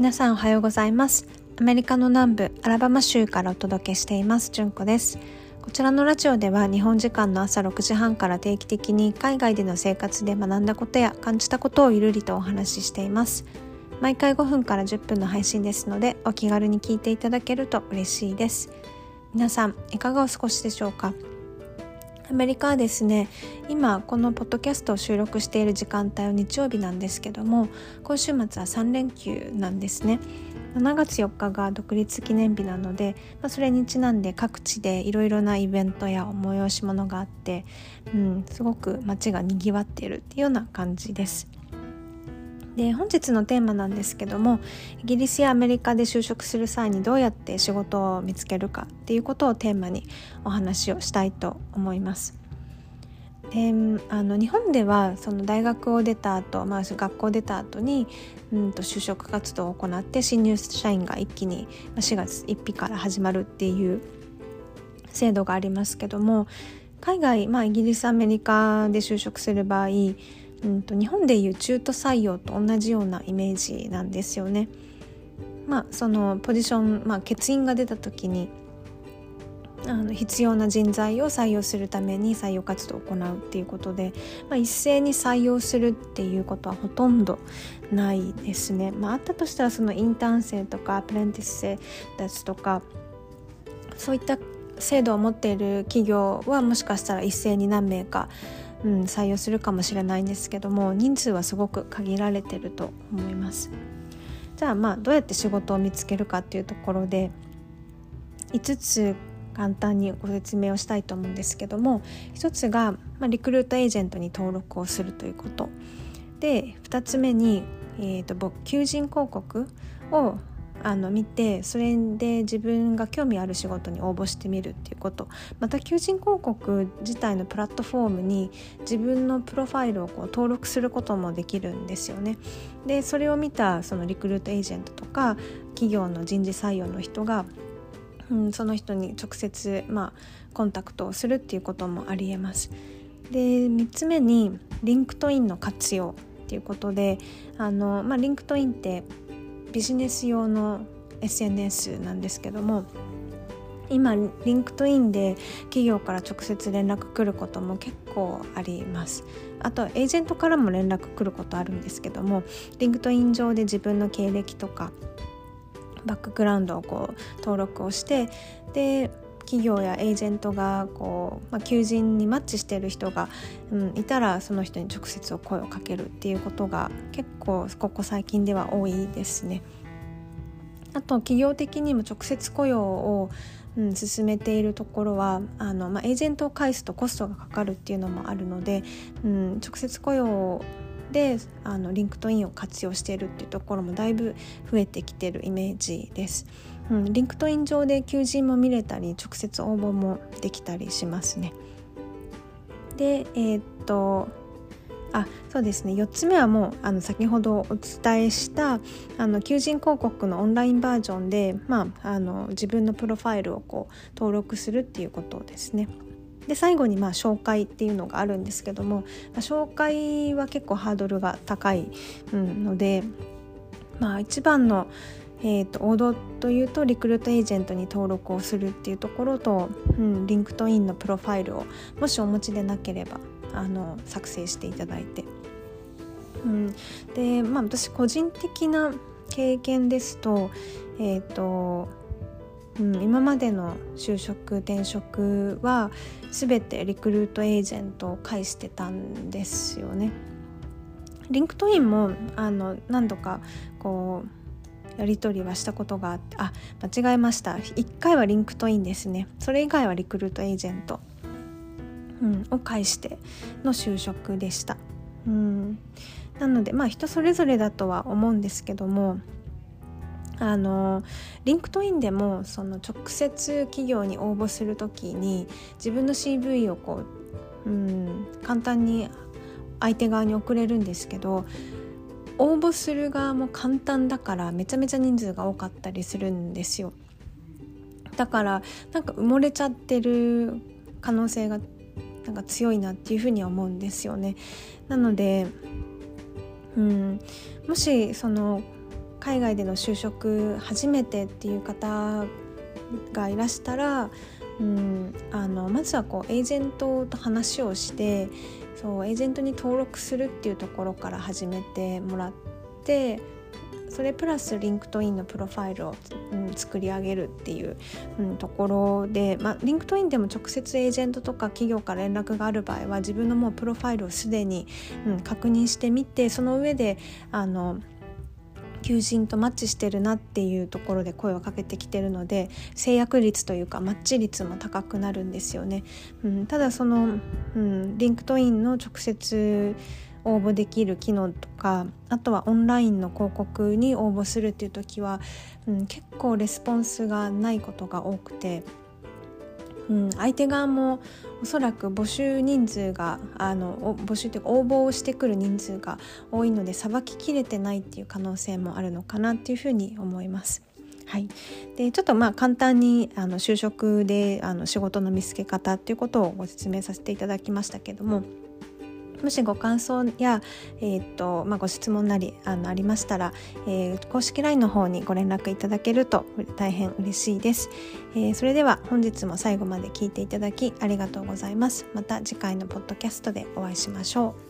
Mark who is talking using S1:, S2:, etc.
S1: 皆さんおはようございます。アメリカの南部アラバマ州からお届けしています。純子です。こちらのラジオでは日本時間の朝6時半から定期的に海外での生活で学んだことや感じたことをゆるりとお話ししています。毎回5分から10分の配信ですのでお気軽に聞いていただけると嬉しいです。皆さんいかがお過ごしでしょうか？アメリカはですね今このポッドキャストを収録している時間帯は日曜日なんですけども今週末は3連休なんですね。7月4日が独立記念日なので、まあ、それにちなんで各地でいろいろなイベントや催し物があって、うん、すごく街がにぎわっているっていうような感じです。で本日のテーマなんですけどもイギリスやアメリカで就職する際にどうやって仕事を見つけるかっていうことをテーマにお話をしたいと思います。であの日本ではその大学を出た後、まあ学校を出た後にうんと就職活動を行って新入社員が一気に4月1日から始まるっていう制度がありますけども海外、まあ、イギリスアメリカで就職する場合うんと日本でいう中途採用と同じようなイメージなんですよね。まあ、そのポジション、まあ、欠員が出た時にあの必要な人材を採用するために採用活動を行うっていうことで、まあ、一斉に採用するっていうことはほとんどないですね。まあ、あったとしたらそのインターン生とかアプレンティス生たちとかそういった制度を持っている企業はもしかしたら一斉に何名かうん、採用するかもしれないんですけども人数はすごく限られてると思います。じゃあまあどうやって仕事を見つけるかっていうところで5つ簡単にご説明をしたいと思うんですけども1つが、ま、リクルートエージェントに登録をするということで2つ目に、えーと求人広告をあの見てそれで自分が興味ある仕事に応募してみるっていうことまた求人広告自体のプラットフォームに自分のプロファイルをこう登録することもできるんですよね。でそれを見たそのリクルートエージェントとか企業の人事採用の人が、うん、その人に直接、まあ、コンタクトをするっていうこともありえます。で3つ目に LinkedIn の活用っていうことであの、まあ、 LinkedIn ってビジネス用の SNS なんですけども今 LinkedIn で企業から直接連絡来ることも結構あります。あとエージェントからも連絡来ることあるんですけどもLinkedIn 上で自分の経歴とかバックグラウンドをこう登録をしてで企業やエージェントがこう、まあ、求人にマッチしている人が、うん、いたらその人に直接声をかけるっていうことが結構ここ最近では多いですね。あと企業的にも直接雇用を、うん、進めているところはあの、まあ、エージェントを介すとコストがかかるっていうのもあるので、うん、直接雇用であの LinkedIn を活用しているっていうところもだいぶ増えてきてるイメージです。うん、 LinkedIn 上で求人も見れたり直接応募もできたりしますね。でえー、っとあそうですね4つ目はもうあの先ほどお伝えしたあの求人広告のオンラインバージョンで、まあ、あの自分のプロファイルをこう登録するっていうことですね。で最後にまあ紹介っていうのがあるんですけども、まあ、紹介は結構ハードルが高い、うん、ので、まあ、一番のえーと、王道というとリクルートエージェントに登録をするっていうところと、うん、 LinkedIn のプロファイルをもしお持ちでなければあの作成していただいて、うん、でまあ私個人的な経験ですとえっ、ー、とうん、今までの就職転職は全てリクルートエージェントを介してたんですよね。 LinkedIn もあの何度かこうやり取りはしたことがあってあ間違えました。1回は LinkedIn ですね。それ以外はリクルートエージェント、うん、を介しての就職でした、うん、なのでまあ人それぞれだとは思うんですけどもあの LinkedIn でもその直接企業に応募する時に自分の CV をこう、うん、簡単に相手側に送れるんですけど応募する側も簡単だからめちゃめちゃ人数が多かったりするんですよ。だからなんか埋もれちゃってる可能性がなんか強いなっていうふうには思うんですよね。なのでうんもしその海外での就職初めてっていう方がいらしたら、うん、あのまずはこうエージェントと話をしてそうエージェントに登録するっていうところから始めてもらってそれプラス LinkedIn のプロファイルを、うん、作り上げるっていう、うん、ところで、まあ、 LinkedIn でも直接エージェントとか企業から連絡がある場合は自分のもうプロファイルをすでに、うん、確認してみてその上であの求人とマッチしてるなっていうところで声をかけてきてるので成約率というかマッチ率も高くなるんですよね。うん、ただその、うん、 LinkedIn の直接応募できる機能とかあとはオンラインの広告に応募するっていう時は、うん、結構レスポンスがないことが多くて、うん、相手側もおそらく募集人数があの募集というか応募をしてくる人数が多いのでさばききれてないっていう可能性もあるのかなっていうふうに思います。はい、でちょっとまあ簡単にあの就職であの仕事の見つけ方っていうことをご説明させていただきましたけどももしご感想や、えーとまあ、ご質問なりあのありましたら、えー、公式 LINE の方にご連絡いただけると大変嬉しいです、えー、それでは本日も最後まで聞いていただきありがとうございます。また次回のポッドキャストでお会いしましょう。